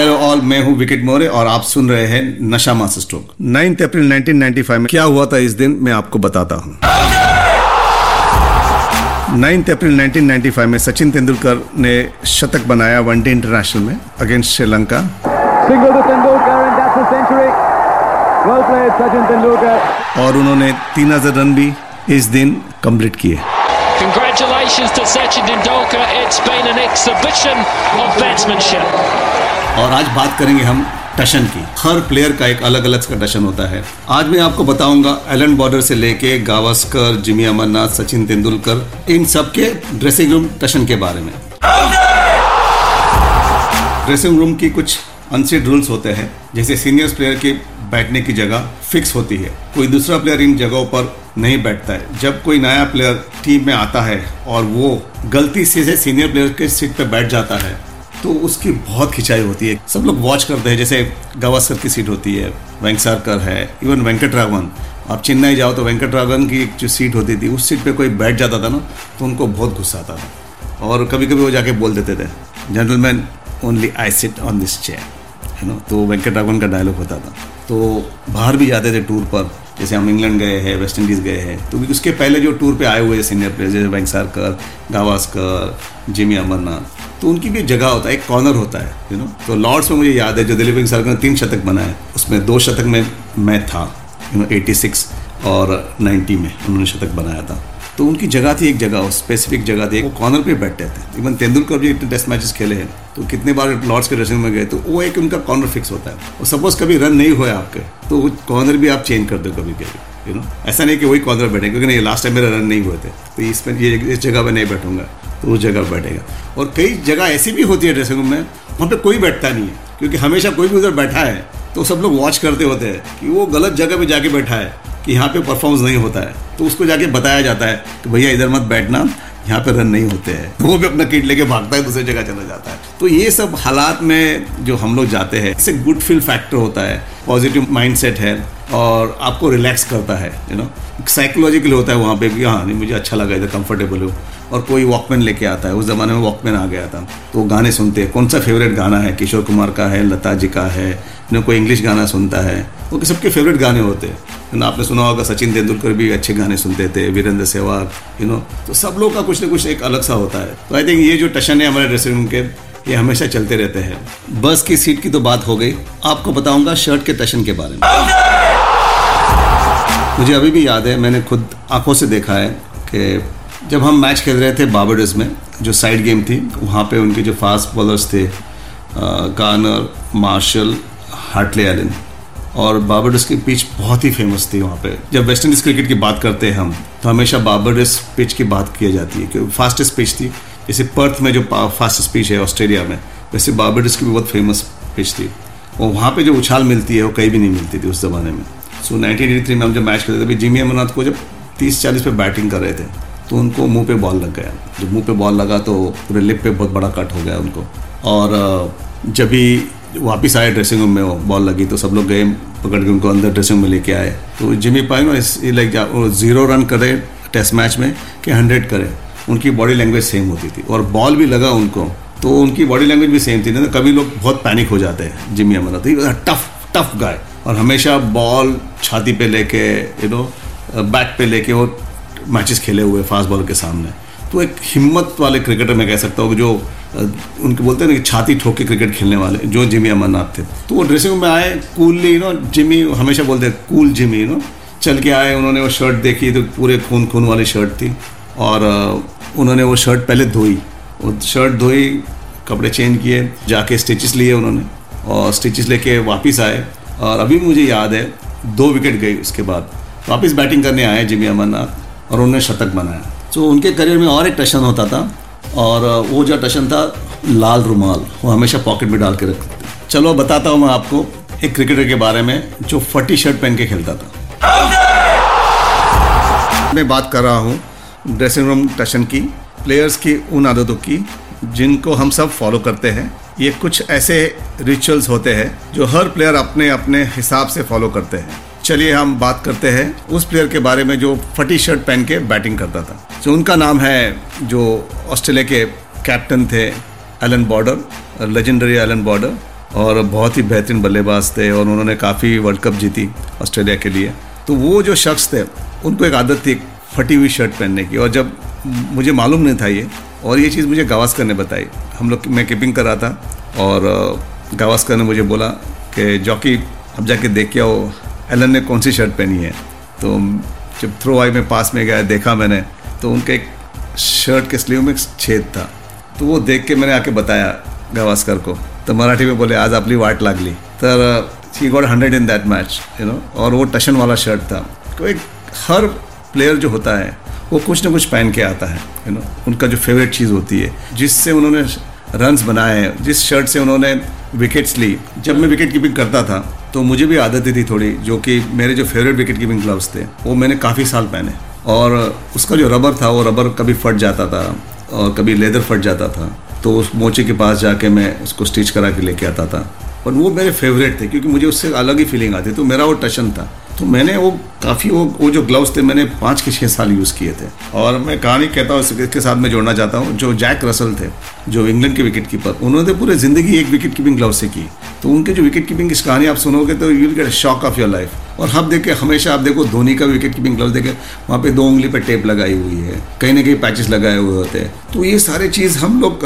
Hello all मैं हूँ wicket मोरे और आप सुन रहे हैं नशा मास स्ट्रोक। नाइन्थ अप्रैल 1995 में क्या हुआ था इस दिन मैं आपको बताता हूँ। नाइन्थ अप्रैल 1995 में सचिन तेंदुलकर ने शतक बनाया वनडे इंटरनेशनल में अगेंस्ट श्रीलंका। सचिन तेंदुलकर और उन्होंने 3000 रन भी इस दिन कंप्लीट किए। Congratulations to Sachin Tendulkar. It's been an exhibition of batsmanship. और आज बात करेंगे हम टशन की। हर प्लेयर का एक अलग अलग का टशन होता है। आज मैं आपको बताऊँगा एलन बॉर्डर से लेके गावस्कर जिमी अमरनाथ सचिन तेंदुलकर इन सब के ड्रेसिंग रूम टशन के बारे में। ड्रेसिंग रूम की कुछ अनसेड रूल्स होते हैं जैसे सीनियर्स प्लेयर के बैठने की जगह फिक्स होती है। कोई दूसरा प्लेयर इन जगहों पर नहीं बैठता है। जब कोई नया प्लेयर टीम में आता है और वो गलती से, सीनियर प्लेयर के सीट पर बैठ जाता है तो उसकी बहुत खिंचाई होती है। सब लोग वॉच करते हैं, जैसे गावस्कर की सीट होती है वेंकसारकर है इवन वेंकट राघवन आप चेन्नई जाओ तो वेंकट राघवन की जो सीट होती थी, उस सीट पे कोई बैठ जाता था ना तो उनको बहुत गुस्सा आता था। और कभी कभी वो जाके बोल देते थे gentleman only I sit on this chair है ना? तो वेंकट राघवन का डायलॉग होता था। तो बाहर भी जाते थे टूर पर, जैसे हम इंग्लैंड गए हैं वेस्ट इंडीज़ गए हैं तो उसके पहले जो टूर पे आए हुए सीनियर प्लेयर जैसे वेंकसारकर गावस्कर जिमी अमरनाथ तो उनकी भी जगह होता है, एक कॉर्नर होता है यू नो तो लॉर्ड्स में मुझे याद है, जो दिलीप वेंकसारकर ने तीन शतक बनाए उसमें दो शतक में मैं था यू नो एटी सिक्स और 90 में उन्होंने शतक बनाया था। तो उनकी जगह थी एक जगह स्पेसिफिक जगह थी वो कॉर्नर पे बैठते थे। इवन तेंदुलकर भी इतने टेस्ट मैचेस खेले हैं तो कितने बार लॉर्ड्स के ड्रेसिंग में गए तो वो एक उनका कॉर्नर फिक्स होता है। और सपोज़ कभी रन नहीं हुए आपके तो वो कॉर्नर भी आप चेंज कर दो कभी कभी यू नो ऐसा नहीं कि वही कॉर्नर बैठे, क्योंकि नहीं लास्ट टाइम मेरे रन नहीं हुए थे तो इसमें ये, इस जगह पर नहीं बैठूँगा। उस जगह बैठेगा। और कई जगह ऐसी भी होती है ड्रेसिंग रूम में, वहाँ पर कोई बैठता नहीं है, क्योंकि हमेशा कोई भी उधर बैठा है तो सब लोग वॉच करते होते हैं कि वो गलत जगह पे जाके बैठा है, कि यहाँ पे परफॉर्मेंस नहीं होता है। तो उसको जाके बताया जाता है कि भैया इधर मत बैठना, यहाँ पे रन नहीं होते हैं। वो भी अपना किट लेके भागता है, दूसरी जगह चला जाता है। तो ये सब हालात में जो हम लोग जाते हैं, इससे गुड फील फैक्टर होता है पॉजिटिव माइंडसेट है। और आपको रिलैक्स करता है यू नो साइकोलॉजिकल होता है वहाँ पे भी हाँ नहीं, मुझे अच्छा लगा इधर कंफर्टेबल हो। और कोई वॉकमैन लेके आता है, उस ज़माने में वॉकमैन आ गया था। तो गाने सुनते हैं। कौन सा फेवरेट गाना है? किशोर कुमार का है, लता जी का है ना कोई इंग्लिश गाना सुनता है। वो सबके फेवरेट गाने होते हैं। ना आपने सुना होगा, सचिन तेंदुलकर भी अच्छे गाने सुनते थे, वीरेंद्र सहवाग यू नो तो सब लोग का कुछ ना कुछ एक अलग सा होता है। तो आई थिंक ये जो टशन है हमारे ड्रेसिंग रूम के, ये हमेशा चलते रहते हैं। बस की सीट की तो बात हो गई। आपको बताऊँगा शर्ट के टशन के बारे में। मुझे अभी भी याद है, मैंने खुद आँखों से देखा है कि जब हम मैच खेल रहे थे बाबरडस में, जो साइड गेम थी, वहाँ पे उनके जो फास्ट बॉलर्स थे गार्नर मार्शल हार्टले एलन और बाबरडस की पिच बहुत ही फ़ेमस थी वहाँ पे। जब वेस्ट इंडीज़ क्रिकेट की बात करते हैं हम तो हमेशा बाबरडस पिच की बात की जाती है क्योंकि फास्टेस्ट पिच थी। जैसे पर्थ में जो फास्टेस्ट पिच है ऑस्ट्रेलिया में, वैसे बाबरडस की भी बहुत फ़ेमस पिच थी। और वहाँ पर जो उछाल मिलती है, वो कहीं भी नहीं मिलती थी उस ज़माने में। सो नाइनटीन में हम जब मैच खेलते थे जिमी अमरनाथ को जब तीस चालीस पे बैटिंग कर रहे थे तो उनको मुँह पे बॉल लग गया। जब मुँह पे बॉल लगा तो पूरे लिप पे बहुत बड़ा कट हो गया उनको। और जब भी वापस आए ड्रेसिंग रूम में वो बॉल लगी तो सब लोग गए, पकड़ के उनको अंदर ड्रेसिंग रूम में लेके आए। तो जिमी पाई ना लाइक ज़ीरो रन करे टेस्ट मैच में, कि हंड्रेड करे, उनकी बॉडी लैंग्वेज सेम होती थी। और बॉल भी लगा उनको तो उनकी बॉडी लैंग्वेज भी सेम थी। ना कभी लोग बहुत पैनिक हो जाते हैं Jimmy Amarnath. Tough tough guy और हमेशा बॉल छाती पे लेके यू नो बैक पे लेके वो मैचेस खेले हुए फास्ट बॉल के सामने। तो एक हिम्मत वाले क्रिकेटर मैं कह सकता हूँ जो उनके बोलते हैं ना कि छाती ठोक के क्रिकेट खेलने वाले, जो जिमी अमरनाथ थे। तो वो ड्रेसिंग रूम में आए कूलली यू नो जिमी हमेशा बोलते हैं कूल जिमी यू नो चल के आए, उन्होंने वो शर्ट देखी तो पूरे खून खून वाली शर्ट थी। और उन्होंने वो शर्ट पहले धोई। वो शर्ट धोई, कपड़े चेंज किए, जाके स्टिचेस लिए उन्होंने। और स्टिचेस लेके वापस आए। और अभी मुझे याद है, दो विकेट गई उसके बाद। वापस बैटिंग करने आए जिमी अमरनाथ और उन्होंने शतक बनाया। तो उनके करियर में और एक टशन होता था और वो जो टशन था, लाल रुमाल, वो हमेशा पॉकेट में डाल के रखते थे। चलो बताता हूँ मैं आपको एक क्रिकेटर के बारे में जो फटी शर्ट पहन के खेलता था। मैं बात कर रहा हूँ ड्रेसिंग रूम टशन की प्लेयर्स की, उन आदतों की, जिनको हम सब फॉलो करते हैं। ये कुछ ऐसे रिचुअल्स होते हैं जो हर प्लेयर अपने अपने हिसाब से फॉलो करते हैं। चलिए हम बात करते हैं उस प्लेयर के बारे में जो फटी शर्ट पहन के बैटिंग करता था। तो उनका नाम है जो ऑस्ट्रेलिया के कैप्टन थे Allan Border legendary Allan Border और बहुत ही बेहतरीन बल्लेबाज थे और उन्होंने काफ़ी वर्ल्ड कप जीती ऑस्ट्रेलिया के लिए। तो वो जो शख्स थे, उनको एक आदत थी फटी हुई शर्ट पहनने की। और जब मुझे मालूम नहीं था ये, और ये चीज़ मुझे गावस्कर ने बताई। हम लोग, मैं कीपिंग कर रहा था, और गावस्कर ने मुझे बोला कि, जॉकी, अब जाके देख के आओ, एलन ने कौन सी शर्ट पहनी है? तो जब थ्रो आई में पास में गया, देखा मैंने तो उनके एक शर्ट के स्लीव में छेद था। तो वो देख के मैंने आके बताया गावस्कर को। तो मराठी में बोले, आज आपली वाट लागली तर he got hundred in that match you know और वो टशन वाला शर्ट था। तो एक, हर प्लेयर जो होता है वो कुछ ना कुछ पहन के आता है यू नो उनका जो फेवरेट चीज़ होती है, जिससे उन्होंने रन्स बनाए जिस शर्ट से उन्होंने विकेट्स ली। जब मैं विकेट कीपिंग करता था तो मुझे भी आदत थी थोड़ी, जो कि मेरे जो फेवरेट विकेट कीपिंग ग्लव्स थे, वो मैंने काफ़ी साल पहने। और उसका जो रबर था, वो रबर कभी फट जाता था, और कभी लेदर फट जाता था तो उस मोचे के पास जाके मैं उसको स्टिच करा के लेके आता था। और वो मेरे फेवरेट थे, क्योंकि मुझे उससे अलग ही फीलिंग आती तो मेरा वो टशन था। तो मैंने वो काफ़ी वो वो जो ग्लव्स थे, मैंने पाँच के छः साल यूज़ किए थे। और मैं कहानी कहता हूँ, इसके साथ मैं जोड़ना चाहता हूँ। जो जैक रसल थे, जो इंग्लैंड के विकेट कीपर उन्होंने पूरे ज़िंदगी एक विकेट कीपिंग ग्लव से की। तो उनके जो विकेट कीपिंग की कहानी आप सुनोगे तो you will get shock of your life और हम देखे, हमेशा आप देखो, धोनी का विकेट कीपिंग ग्लव देखे, वहाँ पे दो उंगली पे टेप लगाई हुई है। कहीं ना कहीं पैचेस लगाए हुए होते हैं। तो ये सारे चीज़ हम लोग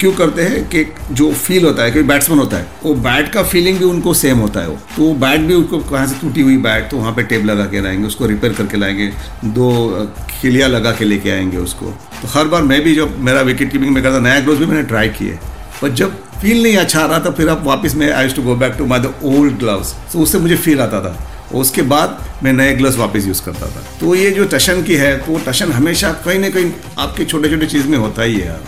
क्यों करते हैं कि जो फील होता है, कोई बैट्समैन होता है, वो बैट का फीलिंग भी उनको सेम होता है। वो तो वो बैट भी उनको कहाँ से टूटी हुई बैट तो वहाँ पे टेप लगा के लाएँगे, उसको रिपेयर करके लाएँगे, दो खिलिया लगा के लेके आएँगे उसको। तो हर बार मैं भी जब, मेरा विकेट कीपिंग में करता, नया ग्लोव भी मैंने ट्राई किए। पर जब फील नहीं अच्छा आ रहा था, फिर आप वापस मैं I to go back to my the old gloves तो उससे मुझे फील आता था। उसके बाद मैं नए ग्लव्स वापस यूज़ करता था। तो ये जो टशन की है तो टशन हमेशा कहीं ना कहीं आपके छोटे छोटे चीज़ में होता ही है यार।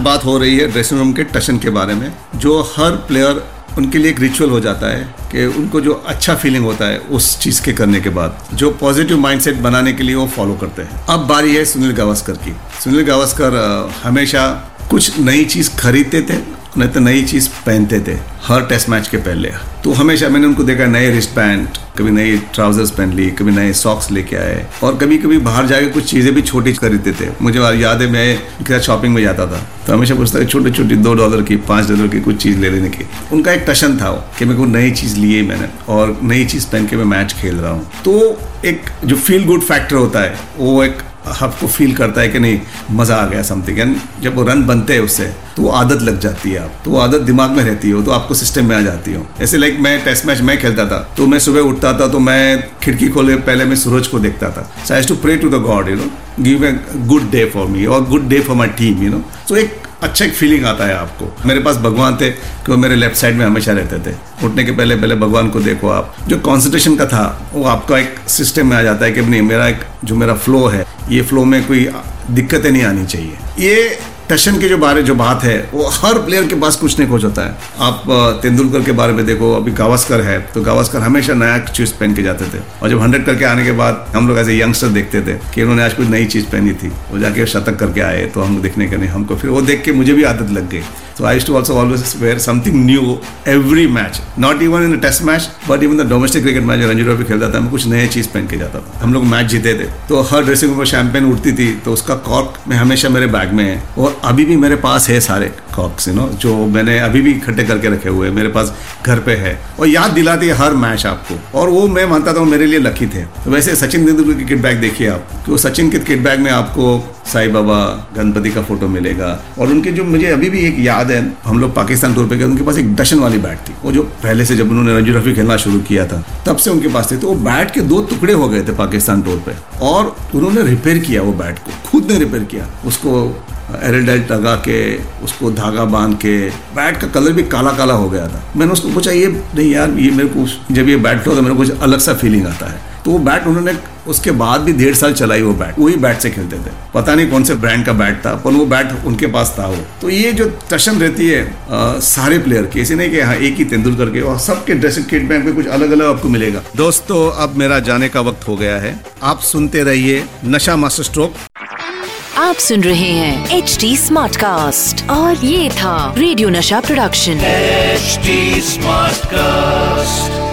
बात हो रही है ड्रेसिंग रूम के टशन के बारे में, जो हर प्लेयर उनके लिए एक रिचुअल हो जाता है कि उनको जो अच्छा फीलिंग होता है, उस चीज़ के करने के बाद, जो पॉजिटिव माइंडसेट बनाने के लिए वो फॉलो करते हैं। अब बारी है सुनील गावस्कर की। सुनील गावस्कर हमेशा कुछ नई चीज़ खरीदते थे नहीं तो नई चीज़ पहनते थे, हर टेस्ट मैच के पहले। तो हमेशा मैंने उनको देखा, नए रिस्ट पैंट कभी नई ट्राउजर्स पहन ली, कभी नए सॉक्स लेके आए। और कभी कभी बाहर जाके कुछ चीज़ें भी छोटी खरीदते थे। मुझे याद है, मैं साथ शॉपिंग में जाता था। तो हमेशा पूछता था छोटी छोटी दो डॉलर की, पाँच डॉलर की कुछ चीज़ ले लेने की। उनका एक टशन था कि मेरे को नई चीज़ लिए मैंने, और नई चीज़ पहन के मैं मैच खेल रहा हूँ। तो एक जो फील गुड फैक्टर होता है, वो एक आपको फील करता है कि नहीं, मज़ा आ गया समथिंग एंड जब वो रन बनते हैं उससे तो वो आदत लग जाती है आप तो वो आदत दिमाग में रहती है तो आपको सिस्टम में आ जाती हो। ऐसे लाइक मैं टेस्ट मैच मैं खेलता था तो मैं सुबह उठता था तो मैं खिड़की खोले पहले मैं सूरज को देखता था। So I to pray to the god you know give a good day for me और good day for my team you know so एक अच्छा एक फीलिंग आता है आपको। मेरे पास भगवान थे, कि वो मेरे लेफ़्ट साइड में हमेशा रहते थे। उठने के पहले पहले भगवान को देखो आप। जो कॉन्सेंट्रेशन का था, वो आपका एक सिस्टम में आ जाता है कि नहीं, मेरा एक, जो मेरा फ्लो है ये फ्लो में कोई दिक्कतें नहीं आनी चाहिए। ये टशन के जो बारे, जो बात है, वो हर प्लेयर के पास कुछ नहीं कुछ होता है। आप तेंदुलकर के बारे में देखो, अभी गावस्कर है तो गावस्कर हमेशा नया चीज़ पहन के जाते थे। और जब हंड्रेड करके आने के बाद हम लोग ऐसे यंगस्टर देखते थे कि उन्होंने आज कुछ नई चीज़ पहनी थी। वो जाके शतक करके आए तो हम देखने के नहीं हमको फिर वो देख के मुझे भी आदत लग गई। So I used to also always wear something new every match. Not even in a test match, but even the domestic cricket match Ranji trophy खेलता था मैं कुछ नए चीज़ पहन के जाता था। हम लोग मैच जीते थे। तो हर ड्रेसिंग रूम में शैंपेन उठती थी तो उसका कॉर्क में हमेशा मेरे बैग में है। और अभी भी मेरे पास है सारे कॉर्क्स यू नो जो मैंने अभी भी इकट्ठे करके रखे हुए हैं। मेरे पास घर पे है। और याद दिलाती है हर मैच आपको। और वो मैं मानता था वो मेरे लिए लकी थे। तो वैसे सचिन तेंदुलकर की किट बैग देखिए आप कि वो सचिन के किट बैग में आपको साई बाबा गणपति का फ़ोटो मिलेगा। और उनके जो मुझे अभी भी एक याद है, हम लोग पाकिस्तान टूर पे गए, उनके पास एक दशन वाली बैट थी। वो जो पहले से जब उन्होंने रणजी ट्रॉफी खेलना शुरू किया था, तब से उनके पास थी। तो वो बैट के दो टुकड़े हो गए थे पाकिस्तान टूर पे। और उन्होंने रिपेयर किया वो बैट को, खुद ने रिपेयर किया। उसको एरेडाइट लगा के, उसको धागा बाँध के बैट का कलर भी काला काला हो गया था। मैंने उसको पूछा, ये नहीं यार, ये मेरे को, जब ये बैट तो मेरे को कुछ अलग सा फीलिंग आता है। तो वो बैट उन्होंने उसके बाद भी डेढ़ साल चलाई वो बैट वही बैट से खेलते थे। पता नहीं कौन से ब्रांड का बैट था पर वो बैट उनके पास था वो। तो ये जो टशन रहती है आ, सारे प्लेयर की ऐसे नहीं कि हाँ एक ही तेंदुलकर के और सबके ड्रेसिंग किट में कुछ अलग अलग आपको मिलेगा। दोस्तों अब मेरा जाने का वक्त हो गया है। आप सुनते रहिए नशा मास्टर स्ट्रोक आप सुन रहे हैं एच डी स्मार्ट कास्ट और ये था रेडियो नशा प्रोडक्शन एचडी स्मार्ट Smartcast.